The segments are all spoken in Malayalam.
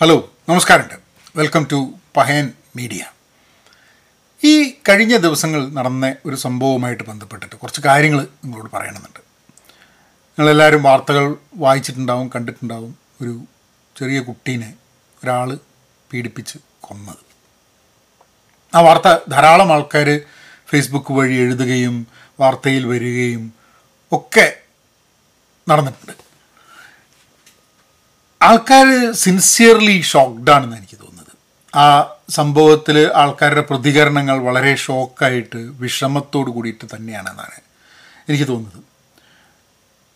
ഹലോ നമസ്കാരമുണ്ട്. വെൽക്കം ടു പഹയൻ മീഡിയ ഈ കഴിഞ്ഞ ദിവസങ്ങൾ നടന്ന ഒരു സംഭവവുമായിട്ട് ബന്ധപ്പെട്ടിട്ട് കുറച്ച് കാര്യങ്ങൾ നിങ്ങളോട് പറയണമെന്നുണ്ട്. നിങ്ങളെല്ലാവരും വാർത്തകൾ വായിച്ചിട്ടുണ്ടാവും കണ്ടിട്ടുണ്ടാവും. ഒരു ചെറിയ കുട്ടീനെ ഒരാൾ പീഡിപ്പിച്ച് കൊന്നത്. ആ വാർത്ത ധാരാളം ആൾക്കാർ ഫേസ്ബുക്ക് വഴി എഴുതുകയും വാർത്തയിൽ വരികയും ഒക്കെ നടന്നിട്ടുണ്ട്. ആൾക്കാർ സിൻസിയർലി ഷോക്ക്ഡ് ആണെന്ന് എനിക്ക് തോന്നുന്നത്. ആ സംഭവത്തിൽ ആൾക്കാരുടെ പ്രതികരണങ്ങൾ വളരെ ഷോക്കായിട്ട് വിഷമത്തോട് കൂടിയിട്ട് തന്നെയാണെന്നാണ് എനിക്ക് തോന്നുന്നത്.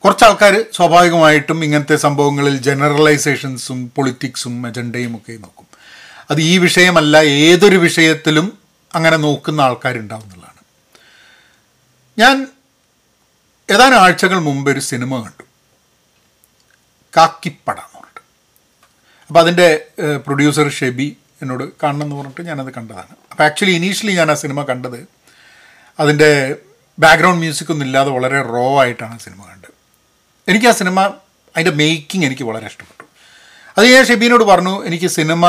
കുറച്ച് ആൾക്കാർ സ്വാഭാവികമായിട്ടും ഇങ്ങനത്തെ സംഭവങ്ങളിൽ ജനറലൈസേഷൻസും പൊളിറ്റിക്സും അജണ്ടയും ഒക്കെ നോക്കും. അത് ഈ വിഷയമല്ല ഏതൊരു വിഷയത്തിലും അങ്ങനെ നോക്കുന്ന ആൾക്കാരുണ്ടാവും എന്നുള്ളതാണ്. ഞാൻ ഏതാനും ആഴ്ചകൾ മുമ്പ് ഒരു സിനിമ കണ്ടു. കാക്കിപ്പട. അപ്പോൾ അതിന്റെ പ്രൊഡ്യൂസർ ഷെബി എന്നോട് കാണണം എന്ന് പറഞ്ഞിട്ട് ഞാനത് കണ്ടതാണ്. അപ്പോൾ ആക്ച്വലി ഇനീഷ്യലി ഞാൻ ആ സിനിമ കണ്ടത് അതിന്റെ ബാക്ക്ഗ്രൗണ്ട് മ്യൂസിക് ഒന്നും ഇല്ലാതെ വളരെ റോ ആയിട്ടാണ് സിനിമ കണ്ടത്. എനിക്ക് ആ സിനിമ അതിന്റെ മേക്കിംഗ് എനിക്ക് വളരെ ഇഷ്ടപ്പെട്ടു. അത് ഞാൻ ഷെബീനോട് പറഞ്ഞു എനിക്ക് സിനിമ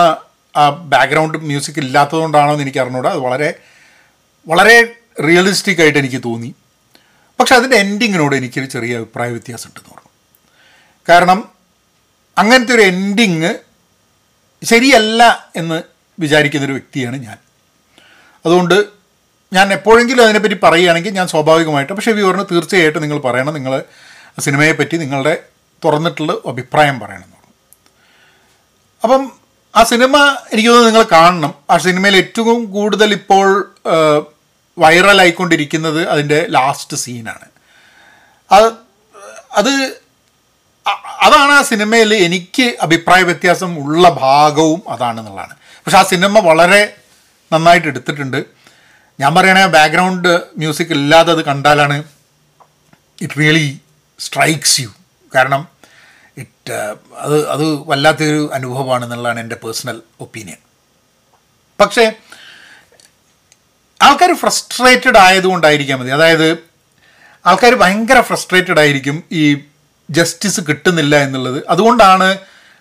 ആ ബാക്ക്ഗ്രൗണ്ട് മ്യൂസിക് ഇല്ലാത്തതുകൊണ്ടാണോ എന്ന് എനിക്ക് അറിഞ്ഞൂടാ. അത് വളരെ വളരെ റിയലിസ്റ്റിക് ആയിട്ട് എനിക്ക് തോന്നി. പക്ഷെ അതിന്റെ എൻഡിങ്ങിനോട് എനിക്കൊരു ചെറിയ അഭിപ്രായ വ്യത്യാസം ഉണ്ടെന്ന് പറഞ്ഞു. കാരണം അങ്ങനത്തെ ഒരു എൻഡിങ് ശരിയല്ല എന്ന് വിചാരിക്കുന്നൊരു വ്യക്തിയാണ് ഞാൻ. അതുകൊണ്ട് ഞാൻ എപ്പോഴെങ്കിലും അതിനെപ്പറ്റി പറയുകയാണെങ്കിൽ ഞാൻ സ്വാഭാവികമായിട്ട് പക്ഷേ വി പറഞ്ഞു തീർച്ചയായിട്ടും നിങ്ങൾ പറയണം നിങ്ങൾ സിനിമയെപ്പറ്റി നിങ്ങളുടെ തുറന്നിട്ടുള്ള അഭിപ്രായം പറയണം. അപ്പം ആ സിനിമ എനിക്ക് തോന്നുന്നു നിങ്ങൾ കാണണം. ആ സിനിമയിൽ ഏറ്റവും കൂടുതൽ ഇപ്പോൾ വൈറലായിക്കൊണ്ടിരിക്കുന്നത് അതിന്റെ ലാസ്റ്റ് സീനാണ്. അത് അത് അതാണ് ആ സിനിമയിൽ എനിക്ക് അഭിപ്രായ വ്യത്യാസം ഉള്ള ഭാഗവും അതാണെന്നുള്ളതാണ് പക്ഷെ ആ സിനിമ വളരെ നന്നായിട്ട് എടുത്തിട്ടുണ്ട്. ഞാൻ പറയണേ ബാക്ക്ഗ്രൗണ്ട് മ്യൂസിക് ഇല്ലാതെ അത് കണ്ടാലാണ് ഇറ്റ് റിയലി സ്ട്രൈക്സ് യു കാരണം ഇറ്റ് അത് അത് വല്ലാത്തൊരു അനുഭവമാണെന്നുള്ളതാണ് എന്റെ പേഴ്സണൽ ഒപ്പീനിയൻ പക്ഷേ ആൾക്കാർ ഫ്രസ്ട്രേറ്റഡ് ആയതുകൊണ്ടായിരിക്കാം മതി. അതായത് ആൾക്കാർ ഭയങ്കര ഫ്രസ്ട്രേറ്റഡ് ആയിരിക്കും ഈ ജസ്റ്റിസ് കിട്ടുന്നില്ല എന്നുള്ളത്. അതുകൊണ്ടാണ്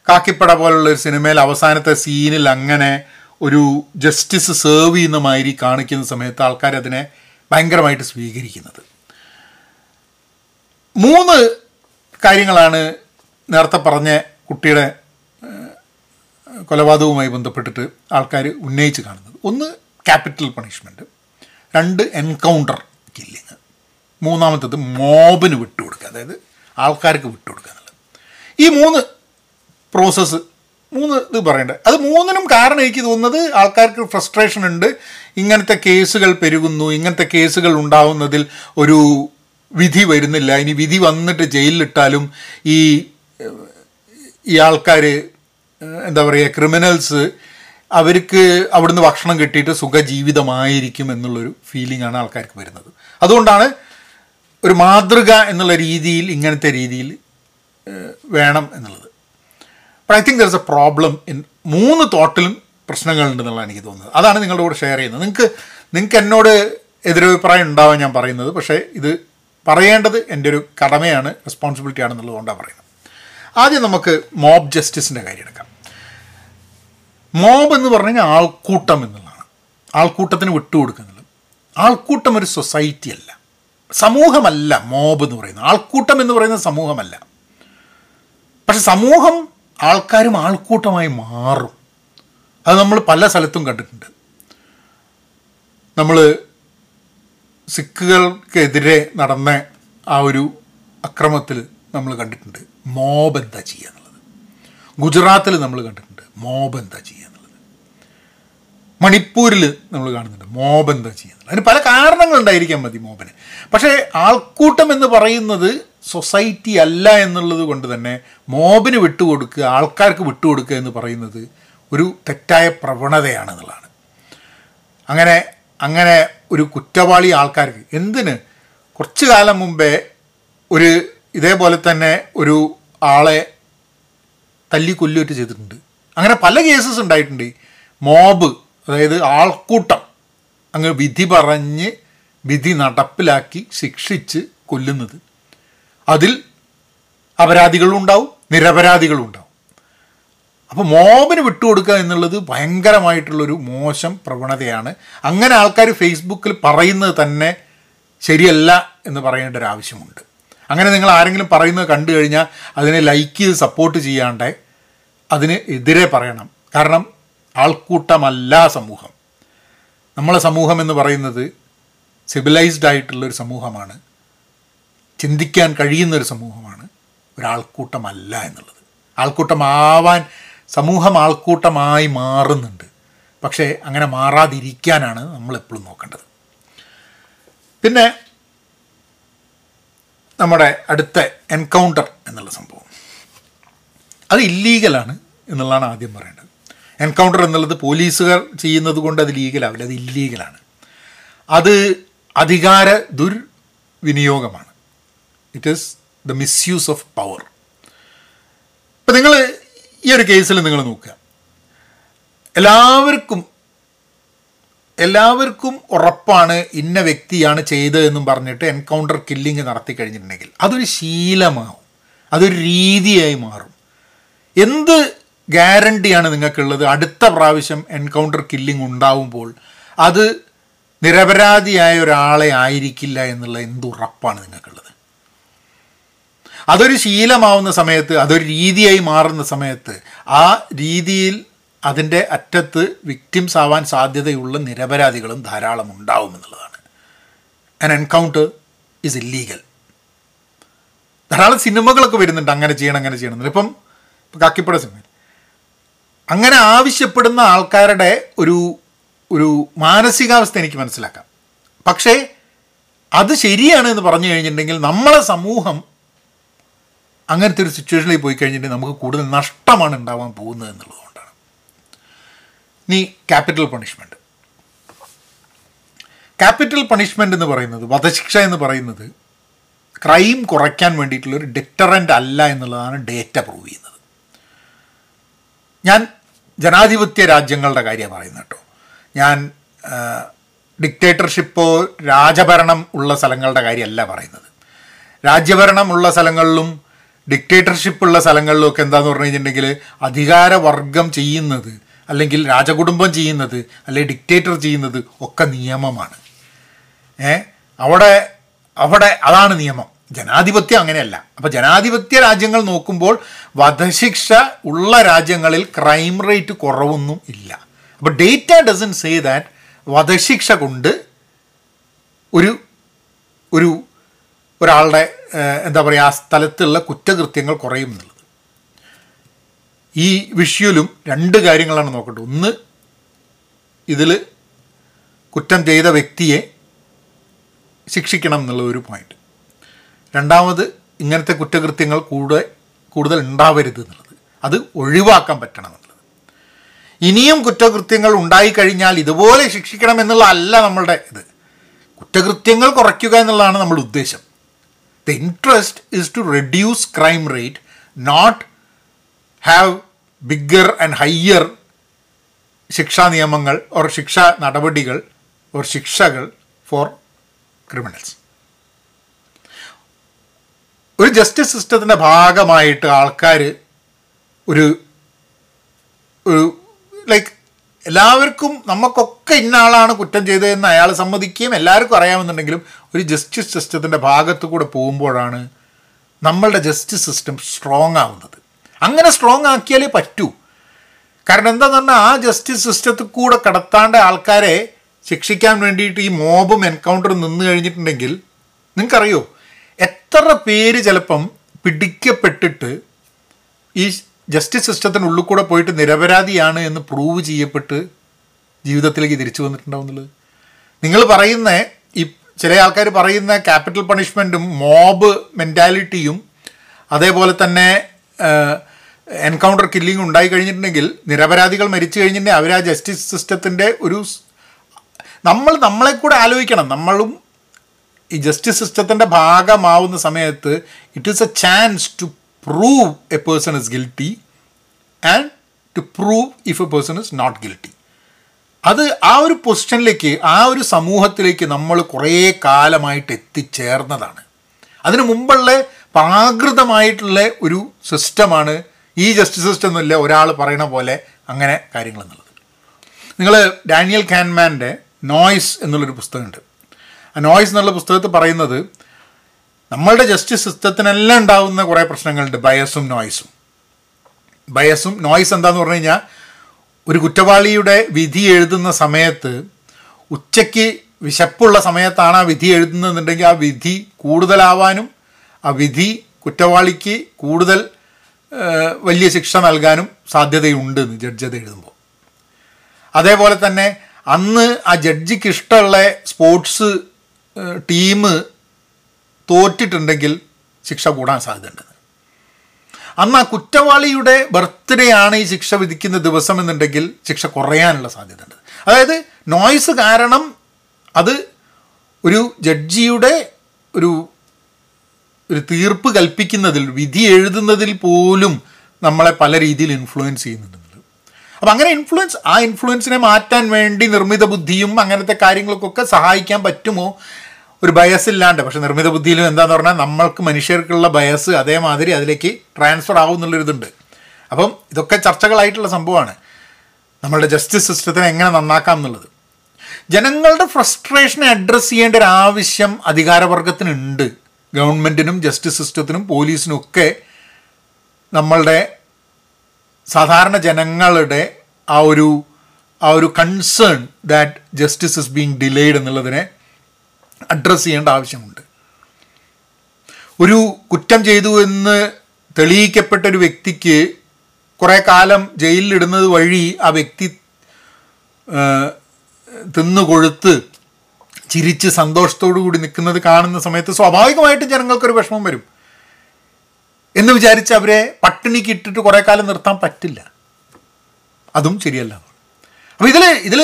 കാക്കിപ്പട പോലുള്ള ഒരു സിനിമയിൽ അവസാനത്തെ സീനിൽ അങ്ങനെ ഒരു ജസ്റ്റിസ് സേർവ് ചെയ്യുന്ന മാതിരി കാണിക്കുന്ന സമയത്ത് ആൾക്കാർ അതിനെ ഭയങ്കരമായിട്ട് സ്വീകരിക്കുന്നത്. മൂന്ന് കാര്യങ്ങളാണ് നേരത്തെ പറഞ്ഞ കുട്ടിയുടെ കൊലപാതകവുമായി ബന്ധപ്പെട്ടിട്ട് ആൾക്കാർ ഉന്നയിച്ച് കാണുന്നത്. ഒന്ന് ക്യാപിറ്റൽ പണിഷ്മെന്റ് രണ്ട് എൻകൗണ്ടർ കില്ലിങ് മൂന്നാമത്തത് മോബിന് വിട്ടുകൊടുക്കുക. അതായത് ആൾക്കാർക്ക് വിട്ടുകൊടുക്കുക എന്നുള്ളത് ഈ മൂന്ന് പ്രോസസ്സ് മൂന്ന് ഇത് പറയണ്ടേ. അത് മൂന്നിനും കാരണം എനിക്ക് തോന്നുന്നത് ആൾക്കാർക്ക് ഫ്രസ്ട്രേഷൻ ഉണ്ട്. ഇങ്ങനത്തെ കേസുകൾ പെരുകുന്നു. ഇങ്ങനത്തെ കേസുകൾ ഉണ്ടാവുന്നതിൽ ഒരു വിധി വരുന്നില്ല. ഇനി വിധി വന്നിട്ട് ജയിലിലിട്ടാലും ഈ ഈ ആൾക്കാർ എന്താ പറയുക ക്രിമിനൽസ് അവർക്ക് അവിടുന്ന് ഭക്ഷണം കിട്ടിയിട്ട് സുഖജീവിതമായിരിക്കും എന്നുള്ളൊരു ഫീലിംഗ് ആണ് ആൾക്കാർക്ക് വരുന്നത്. അതുകൊണ്ടാണ് ഒരു മാതൃക എന്നുള്ള രീതിയിൽ ഇങ്ങനത്തെ രീതിയിൽ വേണം എന്നുള്ളത്. But I think there is a problem in മൂന്ന് തോട്ടിലും പ്രശ്നങ്ങളുണ്ടെന്നുള്ളതാണ് എനിക്ക് തോന്നുന്നത്. അതാണ് നിങ്ങളുടെ കൂടെ ഷെയർ ചെയ്യുന്നത്. നിങ്ങൾക്ക് നിങ്ങൾക്ക് എന്നോട് എതിരഭിപ്രായം ഉണ്ടാവാൻ ഞാൻ പറയുന്നത്. പക്ഷേ ഇത് പറയേണ്ടത് എന്റെ ഒരു കടമയാണ് റെസ്പോൺസിബിലിറ്റി ആണെന്നുള്ളതുകൊണ്ടാണ് പറയുന്നത്. ആദ്യം നമുക്ക് മോബ് ജസ്റ്റിസിന്റെ കാര്യം എടുക്കാം. മോബ് എന്ന് പറഞ്ഞു കഴിഞ്ഞാൽ ആൾക്കൂട്ടം എന്നുള്ളതാണ്. ആൾക്കൂട്ടത്തിന് വിട്ടുകൊടുക്കുന്നുള്ളത് ആൾക്കൂട്ടം ഒരു സൊസൈറ്റി അല്ല. സമൂഹമല്ല മോബ് എന്ന് പറയുന്നത്. ആൾക്കൂട്ടം എന്ന് പറയുന്ന സമൂഹമല്ല. പക്ഷെ സമൂഹം ആൾക്കാരും ആൾക്കൂട്ടമായി മാറും. അത് നമ്മൾ പല സ്ഥലത്തും കണ്ടിട്ടുണ്ട്. നമ്മൾ സിഖുകൾക്കെതിരെ നടന്ന ആ ഒരു അക്രമത്തിൽ നമ്മൾ കണ്ടിട്ടുണ്ട്. മോബ് എന്താ ചെയ്യുക എന്നുള്ളത്. ഗുജറാത്തിൽ നമ്മൾ കണ്ടിട്ടുണ്ട്. മോബ് എന്താ ചെയ്യുക മണിപ്പൂരിൽ നമ്മൾ കാണുന്നുണ്ട്. മോബ് എന്താ ചെയ്യുന്നത്? അതിന് പല കാരണങ്ങളുണ്ടായിരിക്കാൻ മതി മോബിന്. പക്ഷേ ആൾക്കൂട്ടം എന്ന് പറയുന്നത് സൊസൈറ്റി അല്ല എന്നുള്ളത് കൊണ്ട് തന്നെ മോബിന് വിട്ടുകൊടുക്കുക ആൾക്കാർക്ക് വിട്ടുകൊടുക്കുക എന്ന് പറയുന്നത് ഒരു തെറ്റായ പ്രവണതയാണെന്നുള്ളതാണ് അങ്ങനെ അങ്ങനെ ഒരു കുറ്റവാളി ആൾക്കാർക്ക് എന്തിന്? കുറച്ച് കാലം മുമ്പേ ഒരു ഇതേപോലെ തന്നെ ഒരു ആളെ തല്ലി ചെയ്തിട്ടുണ്ട്. അങ്ങനെ പല കേസസ് ഉണ്ടായിട്ടുണ്ട്. മോബ് അതായത് ആൾക്കൂട്ടം അങ്ങ് വിധി പറഞ്ഞ് വിധി നടപ്പിലാക്കി ശിക്ഷിച്ച് കൊല്ലുന്നത്. അതിൽ അപരാധികളും ഉണ്ടാവും നിരപരാധികളും ഉണ്ടാവും അപ്പോൾ മോബിന് വിട്ടുകൊടുക്കുക എന്നുള്ളത് ഭയങ്കരമായിട്ടുള്ളൊരു മോശം പ്രവണതയാണ്. അങ്ങനെ ആൾക്കാർ ഫേസ്ബുക്കിൽ പറയുന്നത് തന്നെ ശരിയല്ല എന്ന് പറയേണ്ട ഒരു ആവശ്യമുണ്ട്. അങ്ങനെ നിങ്ങൾ ആരെങ്കിലും പറയുന്നത് കണ്ടു കഴിഞ്ഞാൽ അതിനെ ലൈക്ക് ചെയ്ത് സപ്പോർട്ട് ചെയ്യാണ്ട് അതിന് എതിരെ പറയണം. കാരണം ആൾക്കൂട്ടമല്ല സമൂഹം. നമ്മളെ സമൂഹം എന്ന് പറയുന്നത് സിവിലൈസ്ഡ് ആയിട്ടുള്ളൊരു സമൂഹമാണ്. ചിന്തിക്കാൻ കഴിയുന്നൊരു സമൂഹമാണ്. ഒരാൾക്കൂട്ടമല്ല എന്നുള്ളത്. ആൾക്കൂട്ടമാവാൻ സമൂഹം ആൾക്കൂട്ടമായി മാറുന്നുണ്ട്. പക്ഷേ അങ്ങനെ മാറാതിരിക്കാനാണ് നമ്മളെപ്പോഴും നോക്കേണ്ടത്. പിന്നെ നമ്മുടെ അടുത്ത എൻകൗണ്ടർ എന്നുള്ള സംഭവം. അത് ഇല്ലീഗലാണ് എന്നുള്ളതാണ് ആദ്യം പറയേണ്ടത്. എൻകൗണ്ടർ എന്നുള്ളത് പോലീസുകാർ ചെയ്യുന്നത് കൊണ്ട് അത് ലീഗലാവില്ല അത് ഇല്ലീഗലാണ്. അത് അധികാര ദുർവിനിയോഗമാണ്. It is the misuse of power ഇപ്പം നിങ്ങൾ ഈ ഒരു കേസിൽ നിങ്ങൾ നോക്കുക. എല്ലാവർക്കും എല്ലാവർക്കും ഉറപ്പാണ് ഇന്ന വ്യക്തിയാണ് ചെയ്തതെന്നും പറഞ്ഞിട്ട് എൻകൗണ്ടർ കില്ലിങ് നടത്തി കഴിഞ്ഞിട്ടുണ്ടെങ്കിൽ അതൊരു ശീലമാവും. അതൊരു രീതിയായി മാറും. എന്ത് ഗ്യാരണ്ടിയാണ് നിങ്ങൾക്കുള്ളത്. അടുത്ത പ്രാവശ്യം എൻകൗണ്ടർ കില്ലിംഗ് ഉണ്ടാവുമ്പോൾ അത് നിരപരാധിയായ ഒരാളെ ആയിരിക്കില്ല എന്നുള്ള എന്തുറപ്പാണ് നിങ്ങൾക്കുള്ളത്. അതൊരു ശീലമാവുന്ന സമയത്ത് അതൊരു രീതിയായി മാറുന്ന സമയത്ത് ആ രീതിയിൽ അതിന്റെ അറ്റത്ത് വിക്ടിംസ് ആവാൻ സാധ്യതയുള്ള നിരപരാധികളും ധാരാളം ഉണ്ടാവും എന്നുള്ളതാണ്. ആൻ എൻകൗണ്ടർ ഇസ് ഇല്ലീഗൽ ധാരാളം സിനിമകളൊക്കെ വരുന്നുണ്ട്. അങ്ങനെ ചെയ്യണം അങ്ങനെ ചെയ്യണം. ഇപ്പം കാക്കിപ്പട സിനിമ അങ്ങനെ ആവശ്യപ്പെടുന്ന ആൾക്കാരുടെ ഒരു ഒരു മാനസികാവസ്ഥ എനിക്ക് മനസ്സിലാക്കാം. പക്ഷേ അത് ശരിയാണ് എന്ന് പറഞ്ഞു കഴിഞ്ഞിട്ടുണ്ടെങ്കിൽ നമ്മളെ സമൂഹം അങ്ങനത്തെ ഒരു സിറ്റുവേഷനിൽ പോയി കഴിഞ്ഞിട്ടുണ്ടെങ്കിൽ നമുക്ക് കൂടുതൽ നഷ്ടമാണ് ഉണ്ടാവാൻ പോകുന്നത് എന്നുള്ളതുകൊണ്ടാണ്. നീ ക്യാപിറ്റൽ പണിഷ്മെന്റ് ക്യാപിറ്റൽ പണിഷ്മെന്റ് എന്ന് പറയുന്നത് വധശിക്ഷ എന്ന് പറയുന്നത് ക്രൈം കുറയ്ക്കാൻ വേണ്ടിയിട്ടുള്ള ഒരു ഡെറ്ററന്റ് അല്ല എന്നുള്ളതാണ് ഡേറ്റ പ്രൂവ് ചെയ്യുന്നത്. ഞാൻ ജനാധിപത്യ രാജ്യങ്ങളുടെ കാര്യം പറയുന്നത് കേട്ടോ. ഞാൻ ഡിക്റ്റേറ്റർഷിപ്പോ രാജഭരണം ഉള്ള സ്ഥലങ്ങളുടെ കാര്യമല്ല പറയുന്നത്. രാജ്യഭരണം ഉള്ള സ്ഥലങ്ങളിലും ഡിക്റ്റേറ്റർഷിപ്പ് ഉള്ള സ്ഥലങ്ങളിലും ഒക്കെ എന്താന്ന് പറഞ്ഞു കഴിഞ്ഞിട്ടുണ്ടെങ്കിൽ അധികാരവർഗം ചെയ്യുന്നത് അല്ലെങ്കിൽ രാജകുടുംബം ചെയ്യുന്നത് അല്ലെങ്കിൽ ഡിക്റ്റേറ്റർ ചെയ്യുന്നത് ഒക്കെ നിയമമാണ്. ഏ? അവിടെ അവിടെ അതാണ് നിയമം. ജനാധിപത്യം അങ്ങനെയല്ല. അപ്പോൾ ജനാധിപത്യ രാജ്യങ്ങൾ നോക്കുമ്പോൾ വധശിക്ഷ ഉള്ള രാജ്യങ്ങളിൽ ക്രൈം റേറ്റ് കുറവൊന്നും ഇല്ല. അപ്പോൾ ഡേറ്റ ഡസൻ സേ ദാറ്റ് വധശിക്ഷ കൊണ്ട് ഒരു ഒരു ഒരാളുടെ എന്താ പറയുക ആ സ്ഥലത്തുള്ള കുറ്റകൃത്യങ്ങൾ കുറയും എന്നുള്ളത്. ഈ വിഷ്വലും രണ്ട് കാര്യങ്ങളാണ് നോക്കേണ്ടത്. ഒന്ന് ഇതിൽ കുറ്റം ചെയ്ത വ്യക്തിയെ ശിക്ഷിക്കണം എന്നുള്ള ഒരു പോയിന്റ് രണ്ടാമത് ഇങ്ങനത്തെ കുറ്റകൃത്യങ്ങൾ കൂടുതൽ കൂടുതൽ ഉണ്ടാവരുത് എന്നുള്ളത്. അത് ഒഴിവാക്കാൻ പറ്റണം എന്നുള്ളത്. ഇനിയും കുറ്റകൃത്യങ്ങൾ ഉണ്ടായിക്കഴിഞ്ഞാൽ ഇതുപോലെ ശിക്ഷിക്കണം എന്നുള്ളതല്ല നമ്മളുടെ ഇത്. കുറ്റകൃത്യങ്ങൾ കുറയ്ക്കുക എന്നുള്ളതാണ് നമ്മുടെ ഉദ്ദേശം. The interest is to reduce crime rate not have bigger and higher ശിക്ഷാ നിയമങ്ങൾ ഓർ ശിക്ഷാ നടപടികൾ ഓർ ശിക്ഷകൾ ഫോർ ക്രിമിനൽസ് ഒരു ജസ്റ്റിസ് സിസ്റ്റത്തിന്റെ ഭാഗമായിട്ട് ആൾക്കാർ ഒരു ഒരു ലൈക്ക് എല്ലാവർക്കും നമുക്കൊക്കെ ഇന്ന ആളാണ് കുറ്റം ചെയ്തതെന്ന് അയാൾ സമ്മതിക്കുകയും എല്ലാവർക്കും അറിയാമെന്നുണ്ടെങ്കിലും ഒരു ജസ്റ്റിസ് സിസ്റ്റത്തിന്റെ ഭാഗത്തു കൂടെ പോകുമ്പോഴാണ് നമ്മളുടെ ജസ്റ്റിസ് സിസ്റ്റം സ്ട്രോങ് ആവുന്നത്. അങ്ങനെ സ്ട്രോങ് ആക്കിയാലേ പറ്റൂ. കാരണം എന്താന്ന് പറഞ്ഞാൽ ആ ജസ്റ്റിസ് സിസ്റ്റത്തിൽ കൂടെ കടത്താണ്ട ആൾക്കാരെ ശിക്ഷിക്കാൻ വേണ്ടിയിട്ട് ഈ മോബും എൻകൗണ്ടറും നിന്ന് കഴിഞ്ഞിട്ടുണ്ടെങ്കിൽ നിങ്ങൾക്കറിയോ? എത്ര പേര് ചിലപ്പം പിടിക്കപ്പെട്ടിട്ട് ഈ ജസ്റ്റിസ് സിസ്റ്റത്തിനുള്ളിൽ കൂടെ പോയിട്ട് നിരപരാധിയാണ് എന്ന് പ്രൂവ് ചെയ്യപ്പെട്ട് ജീവിതത്തിലേക്ക് തിരിച്ചു വന്നിട്ടുണ്ടാവുന്നുള്ളത് നിങ്ങൾ പറയുന്ന ഈ ചില ആൾക്കാർ പറയുന്ന ക്യാപിറ്റൽ പണിഷ്മെന്റും മോബ് മെന്റാലിറ്റിയും അതേപോലെ തന്നെ എൻകൗണ്ടർ കില്ലിംഗ് ഉണ്ടായി കഴിഞ്ഞിട്ടുണ്ടെങ്കിൽ നിരപരാധികൾ മരിച്ചു കഴിഞ്ഞിട്ടുണ്ടെങ്കിൽ അവർ ആ ജസ്റ്റിസ് സിസ്റ്റത്തിന്റെ ഒരു നമ്മൾ നമ്മളെ കൂടെ ആലോചിക്കണം. നമ്മളും ഈ ജസ്റ്റിസ് സിസ്റ്റത്തിന്റെ ഭാഗമാവുന്ന സമയത്ത് it is a chance to prove a person is guilty and to prove if a person is not guilty അത് ആ ഒരു പൊസിഷനിലേക്ക് ആ ഒരു സമൂഹത്തിലേക്ക് നമ്മൾ കുറേ കാലമായിട്ട് എത്തിച്ചേർന്നതാണ്. അതിനു മുമ്പുള്ള പ്രാകൃതമായിട്ടുള്ള ഒരു സിസ്റ്റമാണ് ഈ ജസ്റ്റിസ് സിസ്റ്റം എന്നല്ല ഒരാൾ പറയണ പോലെ അങ്ങനെ കാര്യങ്ങൾ എന്നുള്ളത്. നിങ്ങൾ ഡാനിയൽ കാൻമാന്റെ നോയ്സ് എന്നുള്ളൊരു പുസ്തകമുണ്ട്. നോയ്സ് എന്നുള്ള പുസ്തകത്തിൽ പറയുന്നത് നമ്മളുടെ ജസ്റ്റിസ് സിസ്റ്റത്തിനെല്ലാം ഉണ്ടാകുന്ന കുറേ പ്രശ്നങ്ങളുണ്ട്. ബയസും നോയ്സും ബയസും നോയ്സ് എന്താന്ന് പറഞ്ഞു കഴിഞ്ഞാൽ ഒരു കുറ്റവാളിയുടെ വിധി എഴുതുന്ന സമയത്ത് ഉച്ചയ്ക്ക് വിശപ്പുള്ള സമയത്താണ് ആ വിധി എഴുതുന്നതെന്നുണ്ടെങ്കിൽ ആ വിധി കൂടുതലാവാനും ആ വിധി കുറ്റവാളിക്ക് കൂടുതൽ വലിയ ശിക്ഷ നൽകാനും സാധ്യതയുണ്ട് എന്ന് ജഡ്ജ് അത് എഴുതുമ്പോൾ. അതേപോലെ തന്നെ അന്ന് ആ ജഡ്ജിക്ക് ഇഷ്ടമുള്ള സ്പോർട്സ് ടീം തോറ്റിട്ടുണ്ടെങ്കിൽ ശിക്ഷ കൂടാൻ സാധ്യതയുണ്ട്. അന്ന് ആ കുറ്റവാളിയുടെ ബർത്ത്ഡേ ആണ് ഈ ശിക്ഷ വിധിക്കുന്ന ദിവസം എന്നുണ്ടെങ്കിൽ ശിക്ഷ കുറയാനുള്ള സാധ്യതയുണ്ട്. അതായത് നോയ്സ് കാരണം അത് ഒരു ജഡ്ജിയുടെ ഒരു ഒരു തീർപ്പ് കൽപ്പിക്കുന്നതിൽ വിധി എഴുതുന്നതിൽ പോലും നമ്മളെ പല രീതിയിൽ ഇൻഫ്ലുവൻസ് ചെയ്യുന്നുണ്ട്. അപ്പം അങ്ങനെ ഇൻഫ്ലുവൻസ് ആ ഇൻഫ്ലുവൻസിനെ മാറ്റാൻ വേണ്ടി നിർമ്മിത ബുദ്ധിയും അങ്ങനത്തെ കാര്യങ്ങൾക്കൊക്കെ സഹായിക്കാൻ പറ്റുമോ ഒരു ബയസ് ഇല്ലാണ്ട് പക്ഷെ നിർമ്മിത ബുദ്ധിയിലും എന്താന്ന് പറഞ്ഞാൽ നമ്മൾക്ക് മനുഷ്യർക്കുള്ള ബയസ് അതേമാതിരി അതിലേക്ക് ട്രാൻസ്ഫർ ആവും എന്നുള്ളൊരിതുണ്ട്. അപ്പം ഇതൊക്കെ ചർച്ചകളായിട്ടുള്ള സംഭവമാണ്. നമ്മളുടെ ജസ്റ്റിസ് സിസ്റ്റത്തിനെ എങ്ങനെ നന്നാക്കാം എന്നുള്ളത്. ജനങ്ങളുടെ ഫ്രസ്ട്രേഷനെ അഡ്രസ്സ് ചെയ്യേണ്ട ഒരു ആവശ്യം അധികാരവർഗത്തിനുണ്ട്. ഗവൺമെന്റിനും ജസ്റ്റിസ് സിസ്റ്റത്തിനും പോലീസിനും ഒക്കെ നമ്മളുടെ സാധാരണ ജനങ്ങളുടെ ആ ഒരു ആ ഒരു concern that justice is being delayed എന്നുള്ളതിനെ അഡ്രസ്സ് ചെയ്യേണ്ട ആവശ്യമുണ്ട്. ഒരു കുറ്റം ചെയ്തു എന്ന് തെളിയിക്കപ്പെട്ട ഒരു വ്യക്തിക്ക് കുറേ കാലം ജയിലിലിടുന്നത് വഴി ആ വ്യക്തി തിന്നുകൊഴുത്ത് കൊഴുത്ത് ചിരിച്ച് സന്തോഷത്തോടു കൂടി നിൽക്കുന്നത് കാണുന്ന സമയത്ത് സ്വാഭാവികമായിട്ടും ജനങ്ങൾക്കൊരു വിഷമം വരും. എന്ന് വിചാരിച്ച് അവരെ പട്ടിണിക്ക് ഇട്ടിട്ട് കുറേ കാലം നിർത്താൻ പറ്റില്ല. അതും ശരിയല്ല. അപ്പോൾ ഇതിൽ ഇതിൽ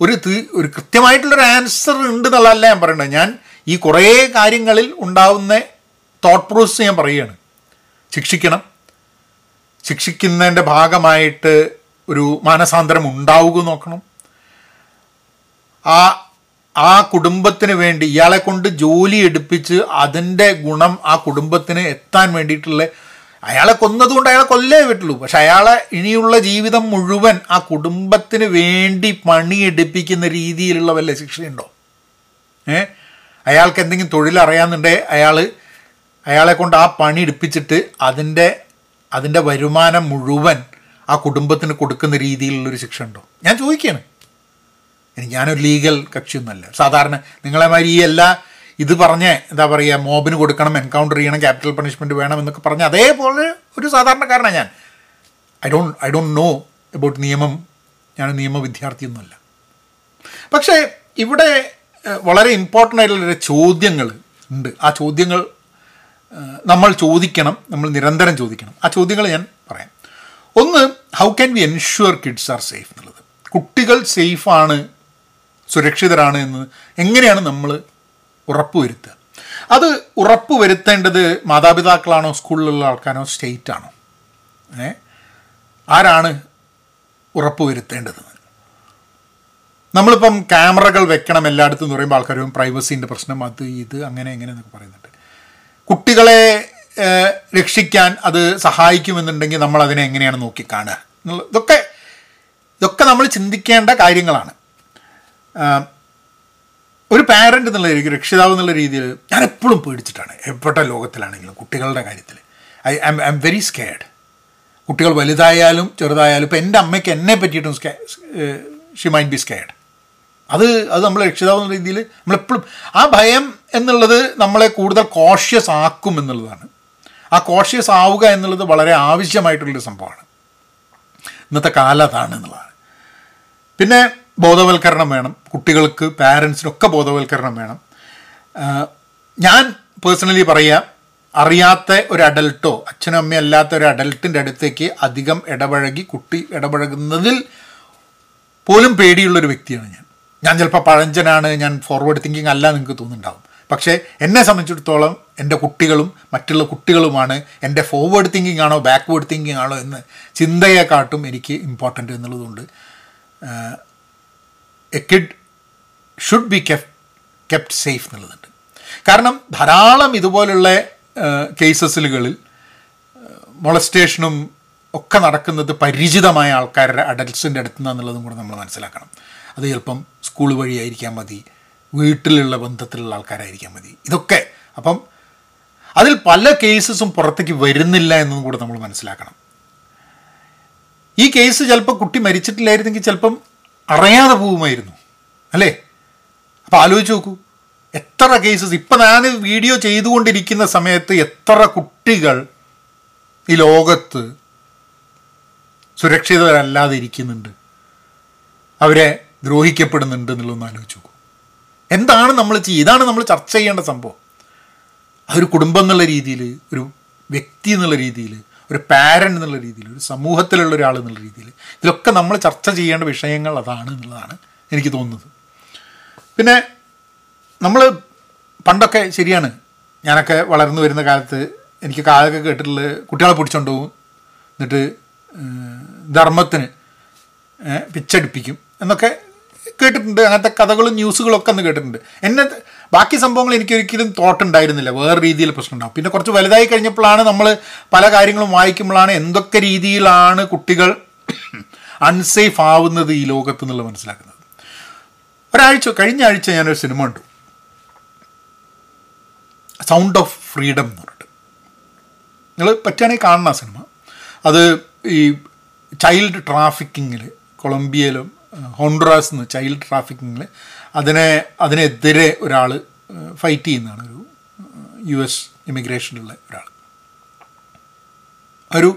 ഒരു ഒരു കൃത്യമായിട്ടുള്ളൊരു ആൻസർ ഉണ്ട് എന്നുള്ളതല്ല ഞാൻ പറയുന്നത്. ഞാൻ ഈ കുറേ കാര്യങ്ങളിൽ ഉണ്ടാവുന്ന തോട്ട് പ്രോസസ് ഞാൻ പറയുകയാണ്. ശിക്ഷിക്കണം. ശിക്ഷിക്കുന്നതിന്റെ ഭാഗമായിട്ട് ഒരു മാനസാന്തരം ഉണ്ടാവുക നോക്കണം. ആ ആ കുടുംബത്തിന് വേണ്ടി ഇയാളെ കൊണ്ട് ജോലി എടുപ്പിച്ച് അതിന്റെ ഗുണം ആ കുടുംബത്തിന് എത്താൻ വേണ്ടിയിട്ടുള്ള അയാളെ കൊന്നതുകൊണ്ട് അയാളെ കൊല്ലേ പറ്റുള്ളൂ പക്ഷെ അയാളെ ഇനിയുള്ള ജീവിതം മുഴുവൻ ആ കുടുംബത്തിന് വേണ്ടി പണിയെടുപ്പിക്കുന്ന രീതിയിലുള്ള വല്ല ശിക്ഷയുണ്ടോ? ഏ? അയാൾക്ക് എന്തെങ്കിലും തൊഴിൽ അറിയാമെന്നുണ്ടേ അയാൾ അയാളെ കൊണ്ട് ആ പണി എടുപ്പിച്ചിട്ട് അതിന്റെ അതിന്റെ വരുമാനം മുഴുവൻ ആ കുടുംബത്തിന് കൊടുക്കുന്ന രീതിയിലുള്ളൊരു ശിക്ഷ ഉണ്ടോ ഞാൻ ചോദിക്കുകയാണ്. ഞാനൊരു ലീഗൽ കക്ഷിയൊന്നുമല്ല. സാധാരണ നിങ്ങളെ മാതിരി ഈ എല്ലാ ഇത് പറഞ്ഞ് എന്താ പറയുക മോബിന് കൊടുക്കണം എൻകൗണ്ടർ ചെയ്യണം ക്യാപിറ്റൽ പണിഷ്മെന്റ് വേണം എന്നൊക്കെ പറഞ്ഞ് അതേപോലെ ഒരു സാധാരണക്കാരനാണ് ഞാൻ. I don't I don't know about നിയമം. ഞാൻ നിയമ വിദ്യാർത്ഥിയൊന്നുമല്ല പക്ഷേ ഇവിടെ വളരെ ഇമ്പോർട്ടന്റ് ആയിട്ടുള്ള ചോദ്യങ്ങൾ ഉണ്ട്. ആ ചോദ്യങ്ങൾ നമ്മൾ ചോദിക്കണം നമ്മൾ നിരന്തരം ചോദിക്കണം. ആ ചോദ്യങ്ങൾ ഞാൻ പറയാം. ഒന്ന് how can we ensure kids are safe എന്നുള്ളത്? കുട്ടികൾ സേഫാണ് സുരക്ഷിതരാണ് എന്ന് എങ്ങനെയാണ് നമ്മൾ ഉറപ്പുവരുത്തുക. അത് ഉറപ്പ് വരുത്തേണ്ടത് മാതാപിതാക്കളാണോ സ്കൂളിലുള്ള ആൾക്കാരോ സ്റ്റേറ്റ് ആണോ ഏ? ആരാണ് ഉറപ്പ് വരുത്തേണ്ടത് നമ്മളിപ്പം ക്യാമറകൾ വെക്കണം എല്ലായിടത്തും എന്ന് പറയുമ്പോൾ ആൾക്കാരും പ്രൈവസീന്റെ പ്രശ്നം അത് ഇത് അങ്ങനെ എങ്ങനെ എന്നൊക്കെ പറയുന്നുണ്ട്. കുട്ടികളെ രക്ഷിക്കാൻ അത് സഹായിക്കുമെന്നുണ്ടെങ്കിൽ നമ്മൾ അതിനെ എങ്ങനെയാണ് നോക്കിക്കാണുക? ഇതൊക്കെ ഇതൊക്കെ നമ്മൾ ചിന്തിക്കേണ്ട കാര്യങ്ങളാണ്. ഒരു പാരന്റ് എന്നുള്ള രീതിയിൽ രക്ഷിതാവ് എന്നുള്ള രീതിയിൽ ഞാൻ എപ്പോഴും പേടിച്ചിട്ടാണ്. എപ്പോഴത്തെ ലോകത്തിലാണെങ്കിലും കുട്ടികളുടെ കാര്യത്തിൽ I I I am very scared കുട്ടികൾ വലുതായാലും ചെറുതായാലും ഇപ്പം എന്റെ അമ്മയ്ക്ക് എന്നെ പറ്റിയിട്ടും scare she might be scared അത് അത് നമ്മൾ രക്ഷിതാവ് എന്ന രീതിയിൽ നമ്മളെപ്പോഴും ആ ഭയം എന്നുള്ളത് നമ്മളെ കൂടുതൽ കോഷ്യസ് ആക്കും എന്നുള്ളതാണ്. ആ കോഷ്യസ് ആവുക എന്നുള്ളത് വളരെ ആവശ്യമായിട്ടുള്ളൊരു സംഭവമാണ്. ഇന്നത്തെ കാലം അതാണ് എന്നുള്ളതാണ്. പിന്നെ ബോധവൽക്കരണം വേണം. കുട്ടികൾക്ക് പാരൻസിനൊക്കെ ബോധവൽക്കരണം വേണം. ഞാൻ പേഴ്സണലി പറയാം അറിയാത്ത ഒരു അഡൽട്ടോ അച്ഛനും അമ്മയും അല്ലാത്ത ഒരു അഡൽട്ടിന്റെ അടുത്തേക്ക് അധികം ഇടപഴകി കുട്ടി ഇടപഴകുന്നതിൽ പോലും പേടിയുള്ളൊരു വ്യക്തിയാണ് ഞാൻ. ഞാൻ ചിലപ്പോൾ പഴഞ്ചനാണ് ഞാൻ ഫോർവേഡ് തിങ്കിങ് അല്ല നിങ്ങൾക്ക് തോന്നുന്നുണ്ടാവും. പക്ഷേ എന്നെ സംബന്ധിച്ചിടത്തോളം എന്റെ കുട്ടികളും മറ്റുള്ള കുട്ടികളുമാണ് എന്റെ ഫോർവേഡ് തിങ്കിങ് ആണോ ബാക്ക്വേഡ് തിങ്കിങ് ആണോ എന്ന് ചിന്തയെക്കാട്ടും എനിക്ക് ഇമ്പോർട്ടന്റ് എന്നുള്ളതുകൊണ്ട്. A kid should be കെഫ് kept safe എന്നുള്ളതുണ്ട്. കാരണം ധാരാളം ഇതുപോലുള്ള കേസസുകളിൽ മൊളസ്റ്റേഷനും ഒക്കെ നടക്കുന്നത് പരിചിതമായ ആൾക്കാരുടെ അഡൽട്സിന്റെ അടുത്ത് നിന്നുള്ളതും കൂടെ നമ്മൾ മനസ്സിലാക്കണം. അത് ചിലപ്പം സ്കൂൾ വഴിയായിരിക്കാൻ മതി വീട്ടിലുള്ള ബന്ധത്തിലുള്ള ആൾക്കാരായിരിക്കാൻ മതി ഇതൊക്കെ. അപ്പം അതിൽ പല കേസസും പുറത്തേക്ക് വരുന്നില്ല എന്നും കൂടെ നമ്മൾ മനസ്സിലാക്കണം. ഈ കേസ് ചിലപ്പോൾ കുട്ടി മരിച്ചിട്ടില്ലായിരുന്നെങ്കിൽ ചിലപ്പം അറിയാതെ പോകുമായിരുന്നു. അല്ലേ? അപ്പോൾ ആലോചിച്ച് നോക്കൂ. എത്ര കേസസ് ഇപ്പം ഞാൻ വീഡിയോ ചെയ്തുകൊണ്ടിരിക്കുന്ന സമയത്ത് എത്ര കുട്ടികൾ ഈ ലോകത്ത് സുരക്ഷിതരല്ലാതെ ഇരിക്കുന്നുണ്ട്? അവരെ ദ്രോഹിക്കപ്പെടുന്നുണ്ട് എന്നുള്ളതൊന്ന് ആലോചിച്ച് നോക്കൂ. എന്താണ് നമ്മൾ ചെയ്യുക ഇതാണ് നമ്മൾ ചർച്ച ചെയ്യേണ്ട സംഭവം. അതൊരു കുടുംബം എന്നുള്ള രീതിയിൽ ഒരു വ്യക്തി എന്നുള്ള രീതിയിൽ ഒരു പാരന്റ് എന്നുള്ള രീതിയിൽ ഒരു സമൂഹത്തിലുള്ള ഒരാൾ എന്നുള്ള രീതിയിൽ. ഇതിലൊക്കെ നമ്മൾ ചർച്ച ചെയ്യേണ്ട വിഷയങ്ങൾ അതാണ് എന്നുള്ളതാണ് എനിക്ക് തോന്നുന്നത്. പിന്നെ നമ്മൾ പണ്ടൊക്കെ ശരിയാണ്. ഞാനൊക്കെ വളർന്നു വരുന്ന കാലത്ത് എനിക്ക് കാലൊക്കെ കേട്ടിട്ടുള്ള കുട്ടികളെ പിടിച്ചോണ്ട് പോകും എന്നിട്ട് ധർമ്മത്തിന് പിച്ചടിപ്പിക്കും എന്നൊക്കെ കേട്ടിട്ടുണ്ട്. അങ്ങനത്തെ കഥകളും ന്യൂസുകളൊക്കെ അന്ന് കേട്ടിട്ടുണ്ട്. എന്നെ ബാക്കി സംഭവങ്ങൾ എനിക്ക് ഒരിക്കലും തോട്ടുണ്ടായിരുന്നില്ല. വേറെ രീതിയിൽ പ്രശ്നം ഉണ്ടാവും പിന്നെ കുറച്ച് വലുതായി കഴിഞ്ഞപ്പോഴാണ് നമ്മൾ പല കാര്യങ്ങളും വായിക്കുമ്പോഴാണ് എന്തൊക്കെ രീതിയിലാണ് കുട്ടികൾ അൺസേഫ് ആവുന്നത് ഈ ലോകത്ത് എന്നുള്ള മനസ്സിലാക്കുന്നത്. ഒരാഴ്ച കഴിഞ്ഞ ആഴ്ച ഞാനൊരു സിനിമ കണ്ടു. സൗണ്ട് ഓഫ് ഫ്രീഡം എന്ന് പറഞ്ഞിട്ട്. നിങ്ങൾ പറ്റുകയാണെങ്കിൽ കാണണം ആ സിനിമ. അത് ഈ ചൈൽഡ് ട്രാഫിക്കിങ്ങിൽ കൊളംബിയയിലും ഹോണ്ടുറാസ് എന്ന് ചൈൽഡ് ട്രാഫിക്കിങ്ങിൽ അതിനെ അതിനെതിരെ ഒരാൾ ഫൈറ്റ് ചെയ്യുന്നതാണ് ഒരു യു എസ് ഇമിഗ്രേഷനിലുള്ള ഒരാൾ ഒരു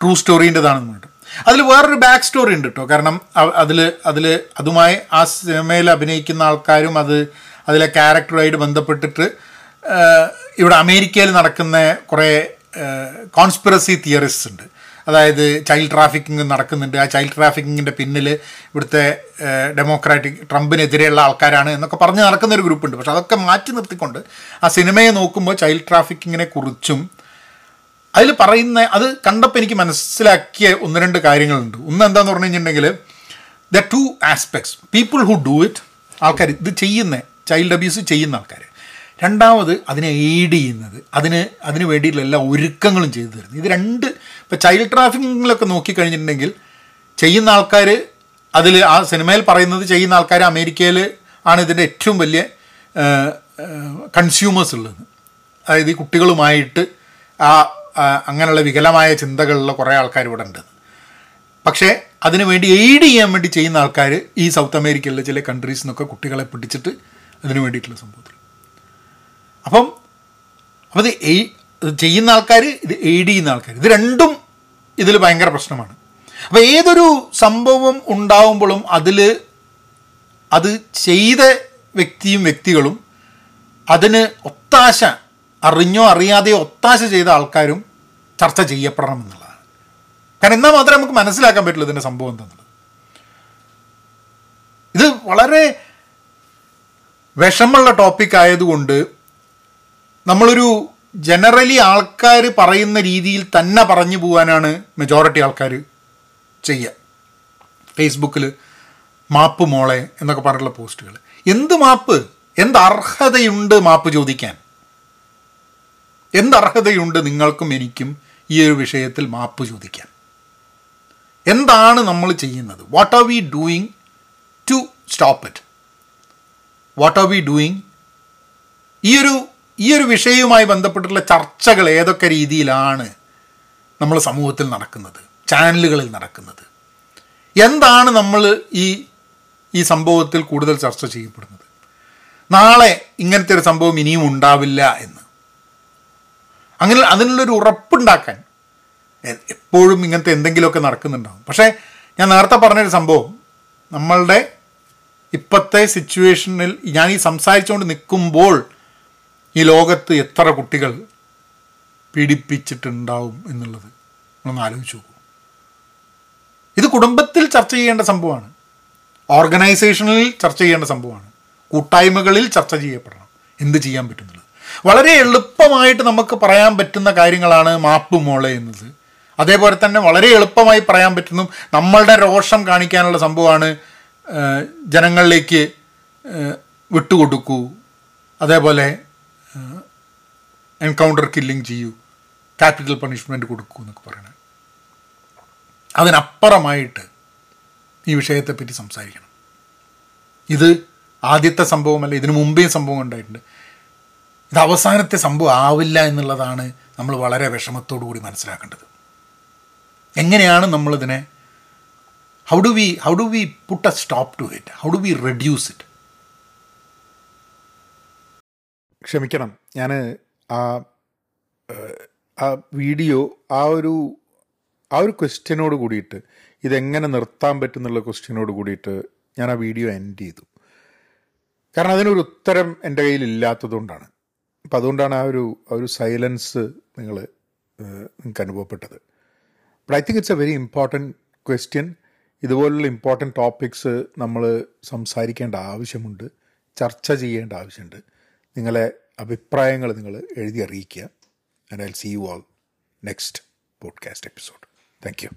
ട്രൂ സ്റ്റോറീന്റെതാണെന്ന് പറഞ്ഞിട്ട്. അതിൽ വേറൊരു ബാക്ക് സ്റ്റോറി ഉണ്ട് കേട്ടോ കാരണം അതിൽ അതിൽ അതുമായി ആ സിനിമയിൽ അഭിനയിക്കുന്ന ആൾക്കാരും അത് അതിലെ ക്യാരക്ടറുമായിട്ട് ബന്ധപ്പെട്ടിട്ട് ഇവിടെ അമേരിക്കയിൽ നടക്കുന്ന കുറേ കോൺസ്പിറസി തിയറിസ്റ്റ് ഉണ്ട് അതായത് ചൈൽഡ് ട്രാഫിക്കിംഗ് നടക്കുന്നുണ്ട്. ആ ചൈൽഡ് ട്രാഫിക്കിങ്ങിന്റെ പിന്നിൽ ഇവിടുത്തെ ഡെമോക്രാറ്റിക് ട്രംപിനെതിരെയുള്ള ആൾക്കാരാണ് എന്നൊക്കെ പറഞ്ഞ് നടക്കുന്ന ഒരു ഗ്രൂപ്പുണ്ട്. പക്ഷെ അതൊക്കെ മാറ്റി നിർത്തിക്കൊണ്ട് ആ സിനിമയെ നോക്കുമ്പോൾ ചൈൽഡ് ട്രാഫിക്കിങ്ങിനെ കുറിച്ചും അതിൽ പറയുന്ന അത് കണ്ടപ്പോൾ എനിക്ക് മനസ്സിലാക്കിയ ഒന്ന് രണ്ട് കാര്യങ്ങളുണ്ട്. ഒന്ന് എന്താന്ന് പറഞ്ഞു കഴിഞ്ഞിട്ടുണ്ടെങ്കിൽ the two aspects people who do it ആൾക്കാർ ഇത് ചെയ്യുന്ന ചൈൽഡ് അബ്യൂസ് ചെയ്യുന്ന ആൾക്കാർ രണ്ടാമത് അതിനെ എയ്ഡ് ചെയ്യുന്നത് അതിന് അതിന് വേണ്ടിയിട്ടുള്ള എല്ലാ ഒരുക്കങ്ങളും ചെയ്തു തരുന്നത്. ഇത് രണ്ട് ഇപ്പോൾ ചൈൽഡ് ട്രാഫിക്കിങ്ങിലൊക്കെ നോക്കിക്കഴിഞ്ഞിട്ടുണ്ടെങ്കിൽ ചെയ്യുന്ന ആൾക്കാർ അതിൽ ആ സിനിമയിൽ പറയുന്നത് ചെയ്യുന്ന ആൾക്കാർ അമേരിക്കയിൽ ആണ് ഇതിന്റെ ഏറ്റവും വലിയ കൺസ്യൂമേഴ്സ് ഉള്ളത്. അതായത് ഈ കുട്ടികളുമായിട്ട് ആ അങ്ങനെയുള്ള വികലമായ ചിന്തകളുള്ള കുറേ ആൾക്കാർ ഇവിടെ ഉണ്ട്. പക്ഷേ അതിനു വേണ്ടി എയ്ഡ് ചെയ്യാൻ വേണ്ടി ചെയ്യുന്ന ആൾക്കാർ ഈ സൗത്ത് അമേരിക്കയിലെ ചില കൺട്രീസിൽ നിന്നൊക്കെ കുട്ടികളെ പിടിച്ചിട്ട് അതിനു വേണ്ടിയിട്ടുള്ള സംഭവത്തിൽ അപ്പം അപ്പം ഇത് ചെയ്യുന്ന ആൾക്കാർ ഇത് എയ്ഡ് ചെയ്യുന്ന ആൾക്കാർ ഇത് രണ്ടും ഇതിൽ ഭയങ്കര പ്രശ്നമാണ്. അപ്പോൾ ഏതൊരു സംഭവം ഉണ്ടാവുമ്പോഴും അതിൽ അത് ചെയ്ത വ്യക്തിയും വ്യക്തികളും അതിന് ഒത്താശ അറിഞ്ഞോ അറിയാതെയോ ഒത്താശ ചെയ്ത ആൾക്കാരും ചർച്ച ചെയ്യപ്പെടണം എന്നുള്ളതാണ്. കാരണം എന്നാൽ മാത്രമേ നമുക്ക് മനസ്സിലാക്കാൻ പറ്റുള്ളൂ ഇതിന്റെ സംഭവം എന്താണെന്നുള്ളത് ഇത് വളരെ വിഷമുള്ള ടോപ്പിക് ആയതുകൊണ്ട് നമ്മളൊരു ജനറലി ആൾക്കാർ പറയുന്ന രീതിയിൽ തന്നെ പറഞ്ഞു പോകാനാണ് മെജോറിറ്റി ആൾക്കാർ ചെയ്യുക ഫേസ്ബുക്കിൽ മാപ്പ് മോളെ എന്നൊക്കെ പറഞ്ഞിട്ടുള്ള പോസ്റ്റുകൾ എന്ത് മാപ്പ്? എന്ത് അർഹതയുണ്ട് മാപ്പ് ചോദിക്കാൻ? എന്ത് അർഹതയുണ്ട് നിങ്ങൾക്കും എനിക്കും ഈ ഒരു വിഷയത്തിൽ മാപ്പ് ചോദിക്കാൻ? എന്താണ് നമ്മൾ ചെയ്യുന്നത്? What are we doing to stop it what are we doing ഈ ഒരു ഈ ഒരു വിഷയവുമായി ബന്ധപ്പെട്ടിട്ടുള്ള ചർച്ചകൾ ഏതൊക്കെ രീതിയിലാണ് നമ്മൾ സമൂഹത്തിൽ നടക്കുന്നത് ചാനലുകളിൽ നടക്കുന്നത്? എന്താണ് നമ്മൾ ഈ ഈ സംഭവത്തിൽ കൂടുതൽ ചർച്ച ചെയ്യപ്പെടുന്നത്? നാളെ ഇങ്ങനത്തെ ഒരു സംഭവം ഇനിയും ഉണ്ടാവില്ല എന്ന്. അങ്ങനെ അതിനുള്ളൊരു ഉറപ്പുണ്ടാക്കാൻ എപ്പോഴും ഇങ്ങനത്തെ എന്തെങ്കിലുമൊക്കെ നടക്കുന്നുണ്ടാവും. പക്ഷേ ഞാൻ നേരത്തെ പറഞ്ഞൊരു സംഭവം. നമ്മളുടെ ഇപ്പോഴത്തെ സിറ്റുവേഷനിൽ ഞാൻ ഈ സംസാരിച്ചുകൊണ്ട് നിൽക്കുമ്പോൾ ഈ ലോകത്ത് എത്ര കുട്ടികൾ പീഡിപ്പിച്ചിട്ടുണ്ടാവും എന്നുള്ളത് നമ്മളൊന്ന് ആലോചിച്ച് നോക്കൂ. ഇത് കുടുംബത്തിൽ ചർച്ച ചെയ്യേണ്ട സംഭവമാണ്. ഓർഗനൈസേഷനിൽ ചർച്ച ചെയ്യേണ്ട സംഭവമാണ്. കൂട്ടായ്മകളിൽ ചർച്ച ചെയ്യപ്പെടണം. എന്ത് ചെയ്യാൻ പറ്റുന്നുള്ളത്? വളരെ എളുപ്പമായിട്ട് നമുക്ക് പറയാൻ പറ്റുന്ന കാര്യങ്ങളാണ് മാപ്പ് മോളെ എന്നത്. അതേപോലെ തന്നെ വളരെ എളുപ്പമായി പറയാൻ പറ്റുന്നു നമ്മളുടെ രോഷം കാണിക്കാനുള്ള സംഭവമാണ് ജനങ്ങളിലേക്ക് വിട്ടുകൊടുക്കൂ. അതേപോലെ എൻകൗണ്ടർ കില്ലിങ് ചെയ്യൂ. ക്യാപിറ്റൽ പണിഷ്മെന്റ് കൊടുക്കൂ എന്നൊക്കെ പറയണത് അതിനപ്പുറമായിട്ട് ഈ വിഷയത്തെപ്പറ്റി സംസാരിക്കണം. ഇത് ആദ്യത്തെ സംഭവമല്ല ഇതിനു മുമ്പേ സംഭവം ഉണ്ടായിട്ടുണ്ട്. ഇത് അവസാനത്തെ സംഭവം ആവില്ല എന്നുള്ളതാണ് നമ്മൾ വളരെ വിഷമത്തോടു കൂടി മനസ്സിലാക്കേണ്ടത്. എങ്ങനെയാണ് നമ്മളിതിനെ how do we how do we put a stop to it how do we reduce it ക്ഷമിക്കണം. ഞാൻ ആ ആ വീഡിയോ ആ ഒരു ആ ഒരു ക്വസ്റ്റ്യനോട് കൂടിയിട്ട് ഇതെങ്ങനെ നിർത്താൻ പറ്റുന്നുള്ള ക്വസ്റ്റ്യനോട് കൂടിയിട്ട് ഞാൻ ആ വീഡിയോ എൻഡ് ചെയ്തു. കാരണം അതിനൊരു ഉത്തരം എന്റെ കയ്യിൽ ഇല്ലാത്തതുകൊണ്ടാണ്. അപ്പം അതുകൊണ്ടാണ് ആ ഒരു ആ ഒരു സൈലൻസ് നിങ്ങൾ നിങ്ങൾക്ക് അനുഭവപ്പെട്ടത്. But I think it's a very important question ഇതുപോലുള്ള ഇമ്പോർട്ടന്റ് ടോപ്പിക്സ് നമ്മൾ സംസാരിക്കേണ്ട ആവശ്യമുണ്ട്. ചർച്ച ചെയ്യേണ്ട ആവശ്യമുണ്ട്. നിങ്ങളെ അഭിപ്രായങ്ങൾ നിങ്ങൾ എഴുതി അറിയിക്കുക. And I see you all next podcast episode thank you